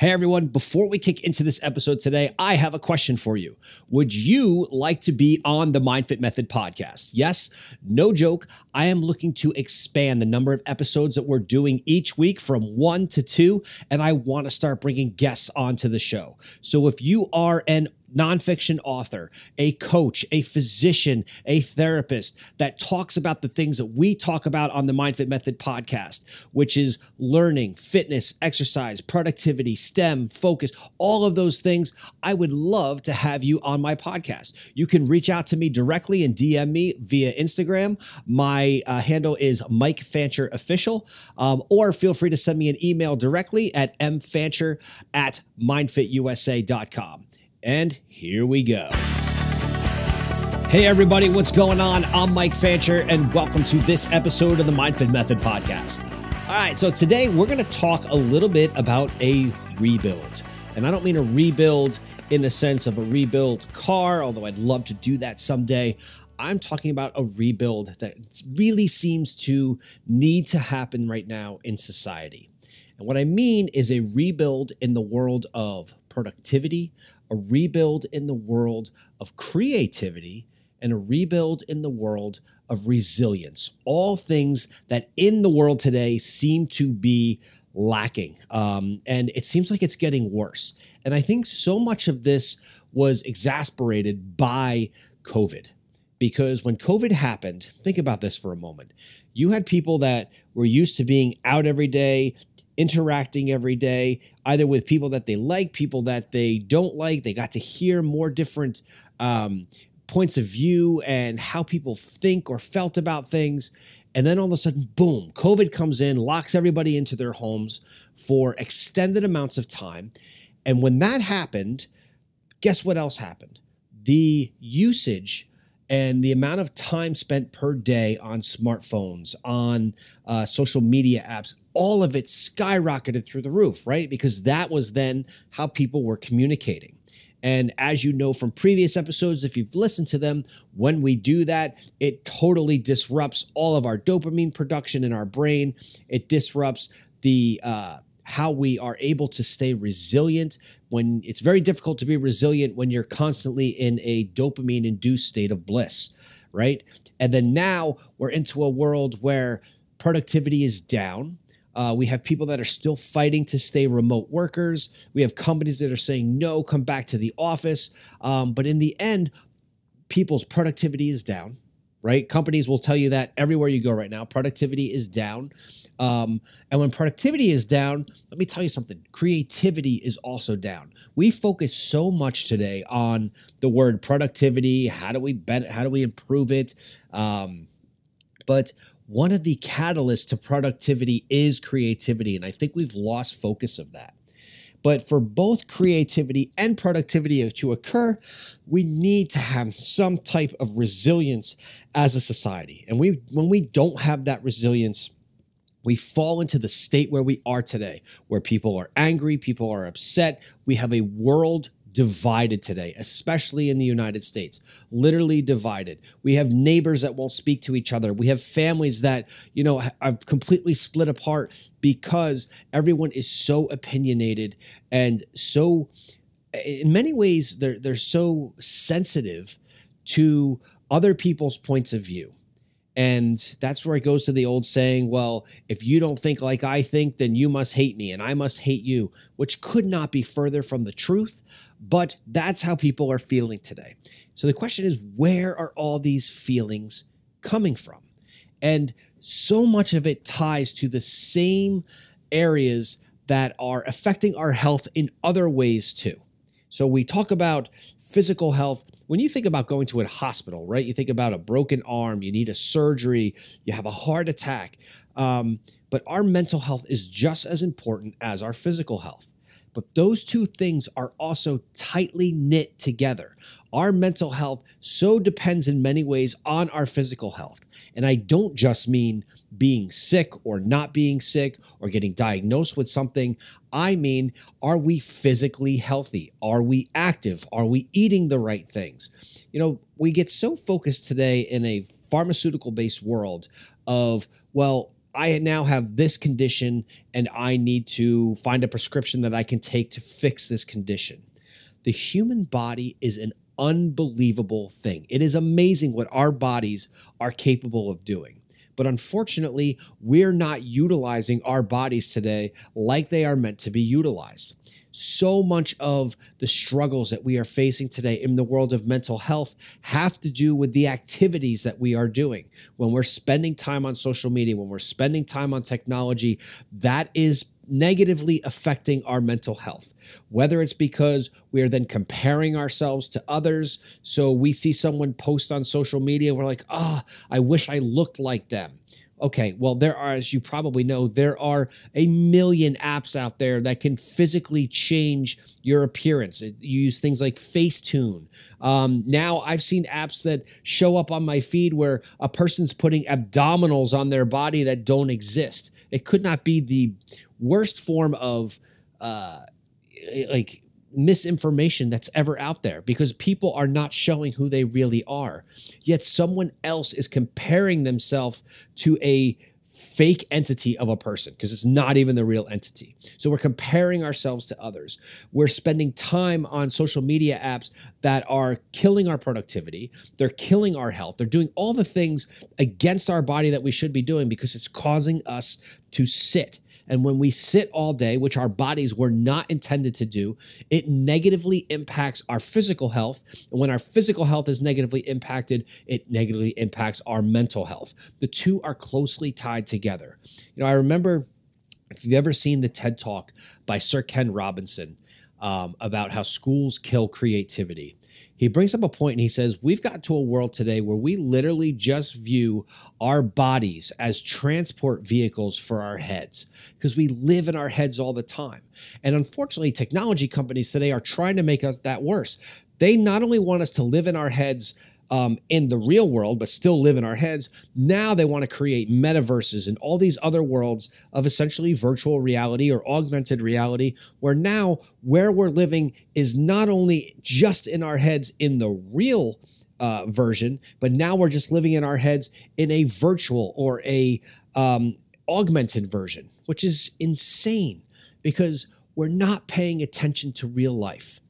Hey everyone, before we kick into this episode today, I have a question for you. Would you like to be on the MindFit Method podcast? Yes, no joke. I am looking to expand the number of episodes that we're doing each week from one to two, and I want to start bringing guests onto the show. So if you are an nonfiction author, a coach, a physician, a therapist that talks about the things that we talk about on the MindFit Method podcast, which is learning, fitness, exercise, productivity, STEM, focus, all of those things. I would love to have you on my podcast. You can reach out to me directly and DM me via Instagram. My uh, handle is Mike Fancher Official, um, or feel free to send me an email directly at mfancher at mindfitusa.com. And here we go. Hey, everybody, what's going on? I'm Mike Fancher, and welcome to this episode of the MindFit Method podcast. All right, so today we're going to talk a little bit about a rebuild. And I don't mean a rebuild in the sense of a rebuild car, although I'd love to do that someday. I'm talking about a rebuild that really seems to need to happen right now in society. And what I mean is a rebuild in the world of productivity, a rebuild in the world of creativity, and a rebuild in the world of resilience. All things that in the world today seem to be lacking. Um, and it seems like it's getting worse. And I think so much of this was exasperated by COVID. Because when COVID happened, think about this for a moment. You had people that were used to being out every day, interacting every day, either with people that they like, people that they don't like. They got to hear more different um, points of view and how people think or felt about things. And then all of a sudden, boom, COVID comes in, locks everybody into their homes for extended amounts of time. And when that happened, guess what else happened? The usage and the amount of time spent per day on smartphones, on uh, social media apps, all of it skyrocketed through the roof, right? Because that was then how people were communicating. And as you know from previous episodes, if you've listened to them, when we do that, it totally disrupts all of our dopamine production in our brain. It disrupts the uh, how we are able to stay resilient when it's very difficult to be resilient when you're constantly in a dopamine induced state of bliss, right? And then now we're into a world where productivity is down. Uh, we have people that are still fighting to stay remote workers. We have companies that are saying, no, come back to the office. Um, but in the end, people's productivity is down, right? Companies will tell you that everywhere you go right now, productivity is down. Um, and when productivity is down, let me tell you something creativity is also down. We focus so much today on the word productivity. How do we bet? How do we improve it? Um, but one of the catalysts to productivity is creativity. And I think we've lost focus of that. But for both creativity and productivity to occur, we need to have some type of resilience as a society. And we when we don't have that resilience, we fall into the state where we are today, where people are angry, people are upset. We have a world divided today, especially in the United States, literally divided. We have neighbors that won't speak to each other. We have families that, you know, are completely split apart because everyone is so opinionated and so in many ways they're they're so sensitive to other people's points of view. And that's where it goes to the old saying, well, if you don't think like I think, then you must hate me and I must hate you, which could not be further from the truth. But that's how people are feeling today. So the question is, where are all these feelings coming from? And so much of it ties to the same areas that are affecting our health in other ways too. So we talk about physical health. When you think about going to a hospital, right? You think about a broken arm, you need a surgery, you have a heart attack. Um, but our mental health is just as important as our physical health. But those two things are also tightly knit together. Our mental health so depends in many ways on our physical health. And I don't just mean being sick or not being sick or getting diagnosed with something. I mean, are we physically healthy? Are we active? Are we eating the right things? You know, we get so focused today in a pharmaceutical based world of, well, I now have this condition and I need to find a prescription that I can take to fix this condition. The human body is an unbelievable thing. It is amazing what our bodies are capable of doing. But unfortunately, we're not utilizing our bodies today like they are meant to be utilized so much of the struggles that we are facing today in the world of mental health have to do with the activities that we are doing. When we're spending time on social media, when we're spending time on technology, that is negatively affecting our mental health. Whether it's because we are then comparing ourselves to others. So we see someone post on social media, we're like, ah, oh, I wish I looked like them Okay, well, there are, as you probably know, there are a million apps out there that can physically change your appearance. You use things like Facetune. Um, now, I've seen apps that show up on my feed where a person's putting abdominals on their body that don't exist. It could not be the worst form of uh, like misinformation that's ever out there because people are not showing who they really are. Yet someone else is comparing themselves to a fake entity of a person because it's not even the real entity. So we're comparing ourselves to others. We're spending time on social media apps that are killing our productivity. They're killing our health. They're doing all the things against our body that we should be doing because it's causing us to sit and when we sit all day, which our bodies were not intended to do, it negatively impacts our physical health. And when our physical health is negatively impacted, it negatively impacts our mental health. The two are closely tied together. You know, I remember if you've ever seen the TED Talk by Sir Ken Robinson um, about how schools kill creativity he brings up a point and he says, We've got to a world today where we literally just view our bodies as transport vehicles for our heads because we live in our heads all the time. And unfortunately, technology companies today are trying to make us that worse. They not only want us to live in our heads um, in the real world, but still live in our heads. Now they want to create metaverses and all these other worlds of essentially virtual reality or augmented reality, where now where we're living is not only just in our heads in the real uh, version, but now we're just living in our heads in a virtual or a um, augmented version, which is insane because we're not paying attention to real life.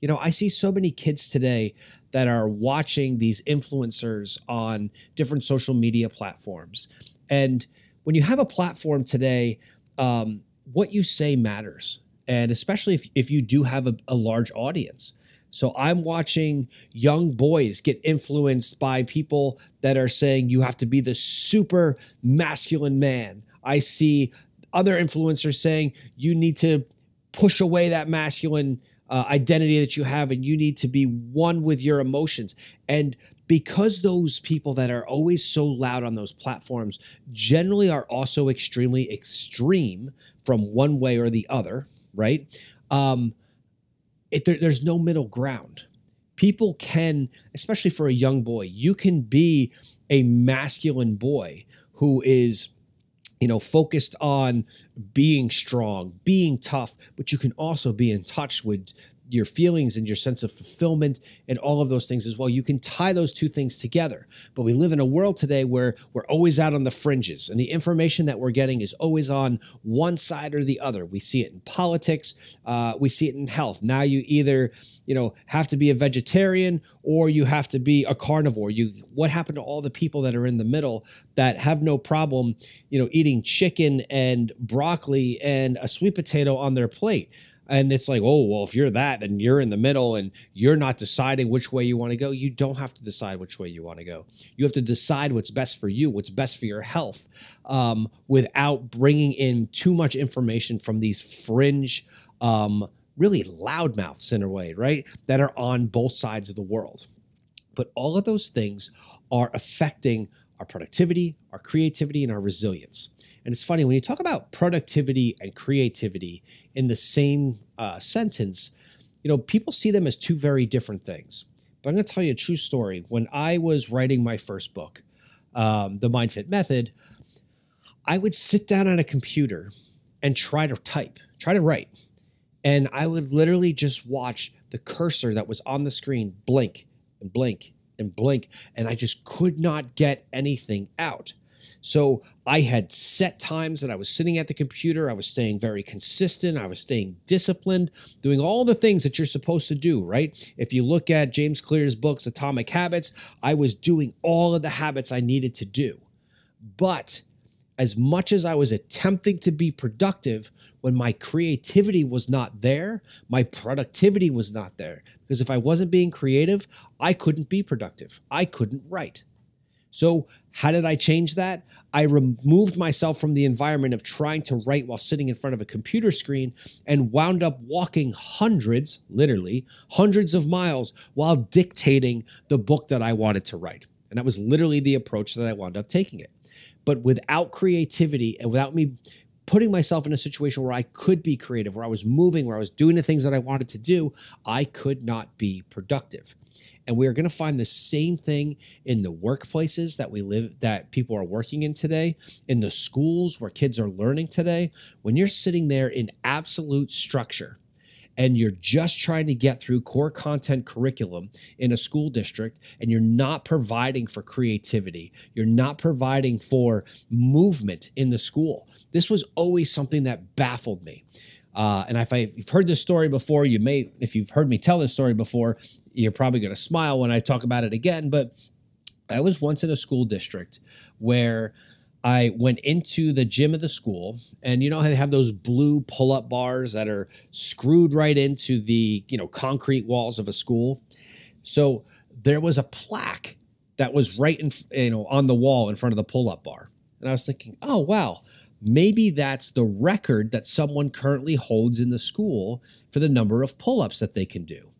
You know, I see so many kids today that are watching these influencers on different social media platforms. And when you have a platform today, um, what you say matters. And especially if, if you do have a, a large audience. So I'm watching young boys get influenced by people that are saying you have to be the super masculine man. I see other influencers saying you need to push away that masculine uh, identity that you have, and you need to be one with your emotions. And because those people that are always so loud on those platforms generally are also extremely extreme from one way or the other, right? Um, it, there, there's no middle ground. People can, especially for a young boy, you can be a masculine boy who is you know, focused on being strong, being tough, but you can also be in touch with your feelings and your sense of fulfillment and all of those things as well. You can tie those two things together. But we live in a world today where we're always out on the fringes and the information that we're getting is always on one side or the other. We see it in politics, uh, we see it in health. Now you either, you know, have to be a vegetarian or you have to be a carnivore. You what happened to all the people that are in the middle that have no problem, you know, eating chicken and broccoli and a sweet potato on their plate? And it's like, oh, well, if you're that, then you're in the middle and you're not deciding which way you want to go. You don't have to decide which way you want to go. You have to decide what's best for you, what's best for your health, um, without bringing in too much information from these fringe, um, really loudmouths in a way, right? That are on both sides of the world. But all of those things are affecting our productivity, our creativity, and our resilience. And it's funny when you talk about productivity and creativity in the same uh, sentence, you know, people see them as two very different things. But I'm going to tell you a true story. When I was writing my first book, um, The MindFit Method, I would sit down on a computer and try to type, try to write. And I would literally just watch the cursor that was on the screen blink and blink and blink. And I just could not get anything out. So I had set times that I was sitting at the computer. I was staying very consistent. I was staying disciplined, doing all the things that you're supposed to do, right? If you look at James Clear's books, Atomic Habits, I was doing all of the habits I needed to do. But as much as I was attempting to be productive, when my creativity was not there, my productivity was not there. Because if I wasn't being creative, I couldn't be productive. I couldn't write. So, how did I change that? I removed myself from the environment of trying to write while sitting in front of a computer screen and wound up walking hundreds, literally, hundreds of miles while dictating the book that I wanted to write. And that was literally the approach that I wound up taking it. But without creativity and without me putting myself in a situation where I could be creative, where I was moving, where I was doing the things that I wanted to do, I could not be productive. And we are going to find the same thing in the workplaces that we live, that people are working in today, in the schools where kids are learning today. When you're sitting there in absolute structure, and you're just trying to get through core content curriculum in a school district and you're not providing for creativity, you're not providing for movement in the school. This was always something that baffled me. Uh, and if I've heard this story before, you may, if you've heard me tell this story before, you're probably going to smile when I talk about it again. But I was once in a school district where I went into the gym of the school, and you know they have those blue pull-up bars that are screwed right into the you know concrete walls of a school. So there was a plaque that was right in you know on the wall in front of the pull-up bar, and I was thinking, oh wow, maybe that's the record that someone currently holds in the school for the number of pull-ups that they can do.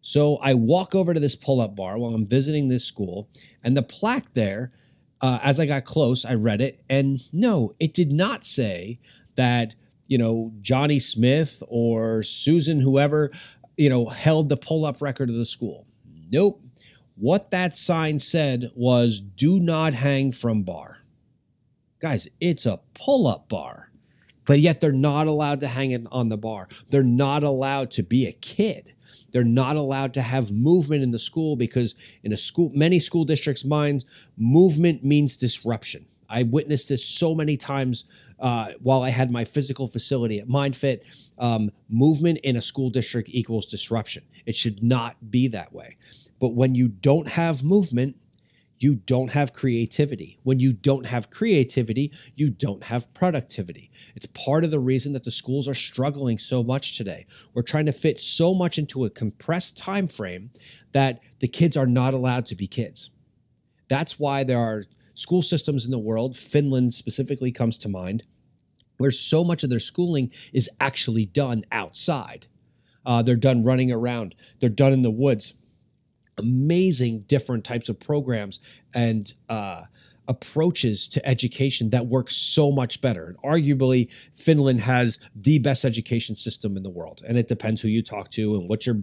So I walk over to this pull-up bar while I'm visiting this school, and the plaque there uh, as I got close, I read it, and no, it did not say that you know Johnny Smith or Susan, whoever you know, held the pull-up record of the school. Nope. What that sign said was "Do not hang from bar." Guys, it's a pull-up bar. But yet they're not allowed to hang it on the bar. They're not allowed to be a kid. They're not allowed to have movement in the school because in a school, many school districts' minds, movement means disruption. I witnessed this so many times uh, while I had my physical facility at MindFit. Um, movement in a school district equals disruption. It should not be that way. But when you don't have movement, you don't have creativity. When you don't have creativity, you don't have productivity. It's part of the reason that the schools are struggling so much today. We're trying to fit so much into a compressed time frame that the kids are not allowed to be kids. That's why there are school systems in the world, Finland specifically comes to mind, where so much of their schooling is actually done outside. Uh, they're done running around, they're done in the woods amazing different types of programs and uh, approaches to education that work so much better. And arguably, Finland has the best education system in the world. And it depends who you talk to and what you're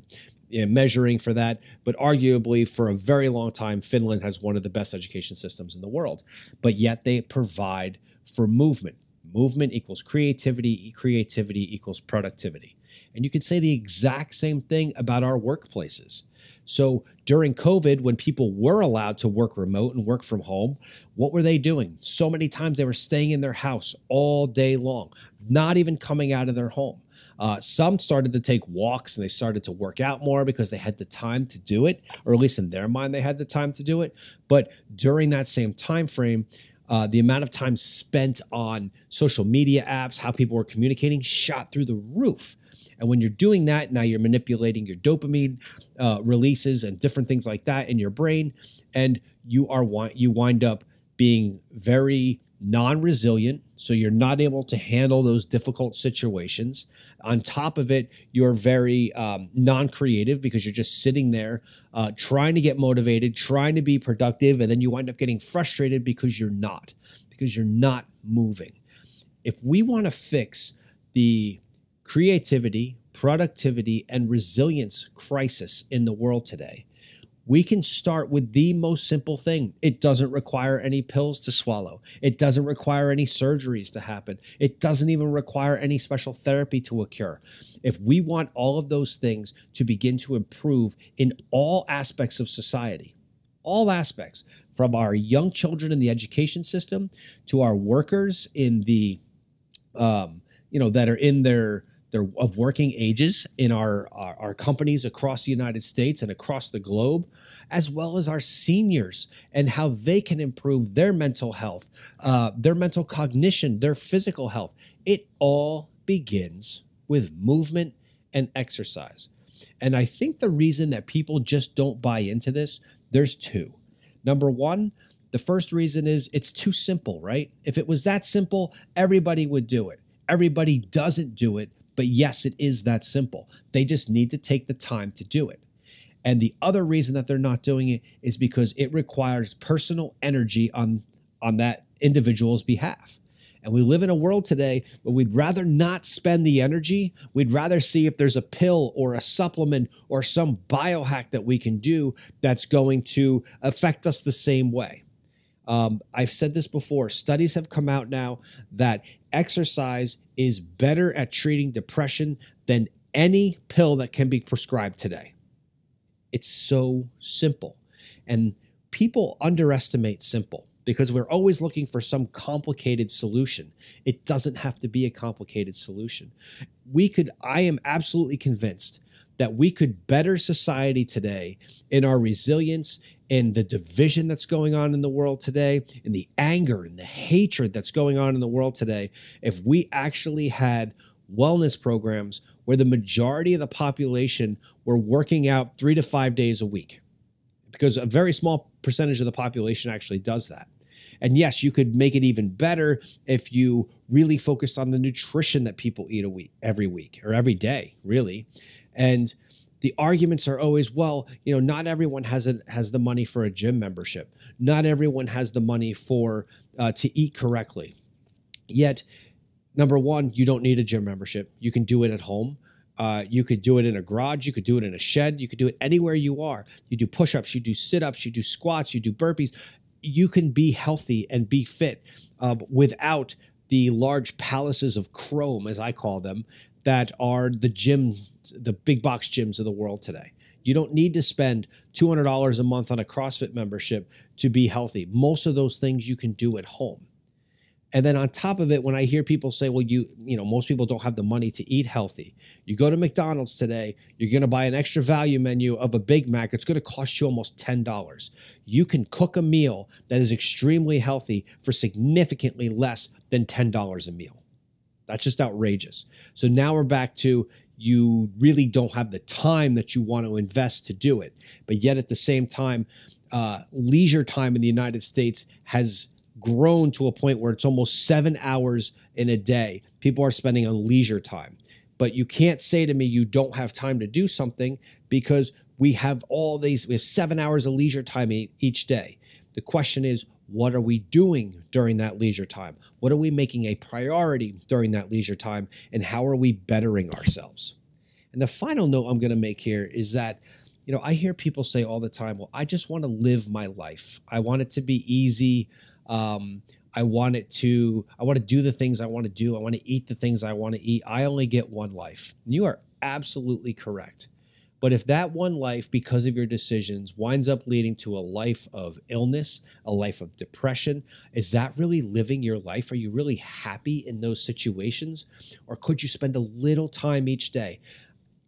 you know, measuring for that. But arguably, for a very long time, Finland has one of the best education systems in the world. But yet, they provide for movement. Movement equals creativity, creativity equals productivity. And you could say the exact same thing about our workplaces. So during COVID, when people were allowed to work remote and work from home, what were they doing? So many times they were staying in their house all day long, not even coming out of their home. Uh, some started to take walks and they started to work out more because they had the time to do it, or at least in their mind they had the time to do it. But during that same time frame, uh, the amount of time spent on social media apps, how people were communicating, shot through the roof. And when you're doing that, now you're manipulating your dopamine uh, releases and different things like that in your brain, and you are you wind up being very non-resilient. So you're not able to handle those difficult situations. On top of it you're very um, non-creative because you're just sitting there uh, trying to get motivated trying to be productive and then you wind up getting frustrated because you're not because you're not moving. If we want to fix the creativity, productivity, and resilience crisis in the world today, we can start with the most simple thing. It doesn't require any pills to swallow. It doesn't require any surgeries to happen. It doesn't even require any special therapy to occur. If we want all of those things to begin to improve in all aspects of society, all aspects, from our young children in the education system to our workers in the, um, you know, that are in their their of working ages in our, our, our companies across the United States and across the globe, as well as our seniors and how they can improve their mental health, uh, their mental cognition, their physical health. It all begins with movement and exercise. And I think the reason that people just don't buy into this, there's two. Number one, the first reason is it's too simple, right? If it was that simple, everybody would do it. Everybody doesn't do it but yes, it is that simple. They just need to take the time to do it. And the other reason that they're not doing it is because it requires personal energy on, on that individual's behalf. And we live in a world today where we'd rather not spend the energy. We'd rather see if there's a pill or a supplement or some biohack that we can do that's going to affect us the same way. Um, I've said this before. Studies have come out now that exercise is better at treating depression than any pill that can be prescribed today. It's so simple. And people underestimate simple because we're always looking for some complicated solution. It doesn't have to be a complicated solution. We could, I am absolutely convinced that we could better society today in our resilience in the division that's going on in the world today, in the anger and the hatred that's going on in the world today, if we actually had wellness programs where the majority of the population were working out three to five days a week, because a very small percentage of the population actually does that. And yes, you could make it even better if you really focused on the nutrition that people eat a week, every week or every day, really. And the arguments are always well you know not everyone has a, has the money for a gym membership. Not everyone has the money for uh, to eat correctly. Yet number one you don't need a gym membership. You can do it at home. Uh, you could do it in a garage. You could do it in a shed. You could do it anywhere you are. You do push-ups. You do sit-ups. You do squats. You do burpees. You can be healthy and be fit uh, without the large palaces of chrome as i call them that are the gym, the big box gyms of the world today. You don't need to spend $200 a month on a CrossFit membership to be healthy. Most of those things you can do at home. And then on top of it, when I hear people say, well, you, you know, most people don't have the money to eat healthy. You go to McDonald's today, you're going to buy an extra value menu of a Big Mac. It's going to cost you almost $10. You can cook a meal that is extremely healthy for significantly less than $10 a meal. That's just outrageous. So now we're back to you really don't have the time that you want to invest to do it. But yet at the same time, uh, leisure time in the United States has grown to a point where it's almost seven hours in a day. People are spending on leisure time. But you can't say to me you don't have time to do something because we have all these, we have seven hours of leisure time each day. The question is, what are we doing during that leisure time? What are we making a priority during that leisure time? And how are we bettering ourselves? And the final note I'm going to make here is that, you know, I hear people say all the time, well, I just want to live my life. I want it to be easy. Um, I want it to, I want to do the things I want to do. I want to eat the things I want to eat. I only get one life. And you are absolutely correct. But if that one life, because of your decisions, winds up leading to a life of illness, a life of depression, is that really living your life? Are you really happy in those situations? Or could you spend a little time each day?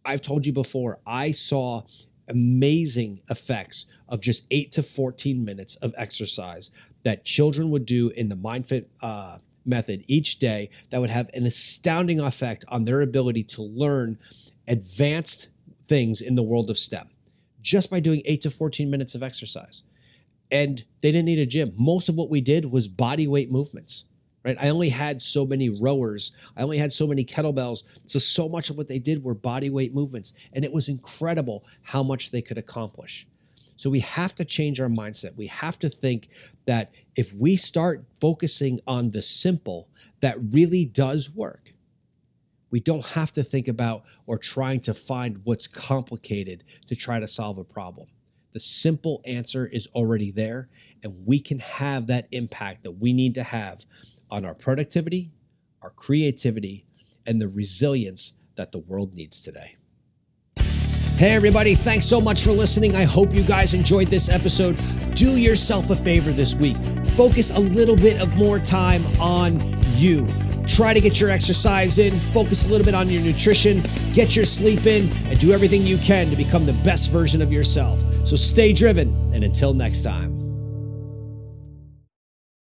I've told you before, I saw amazing effects of just 8 to 14 minutes of exercise that children would do in the MindFit uh, method each day that would have an astounding effect on their ability to learn advanced things in the world of STEM just by doing 8 to 14 minutes of exercise. And they didn't need a gym. Most of what we did was body weight movements. Right? I only had so many rowers. I only had so many kettlebells. So so much of what they did were body weight movements and it was incredible how much they could accomplish. So we have to change our mindset. We have to think that if we start focusing on the simple, that really does work we don't have to think about or trying to find what's complicated to try to solve a problem. The simple answer is already there, and we can have that impact that we need to have on our productivity, our creativity, and the resilience that the world needs today. Hey, everybody, thanks so much for listening. I hope you guys enjoyed this episode. Do yourself a favor this week. Focus a little bit of more time on you. Try to get your exercise in, focus a little bit on your nutrition, get your sleep in, and do everything you can to become the best version of yourself. So stay driven, and until next time.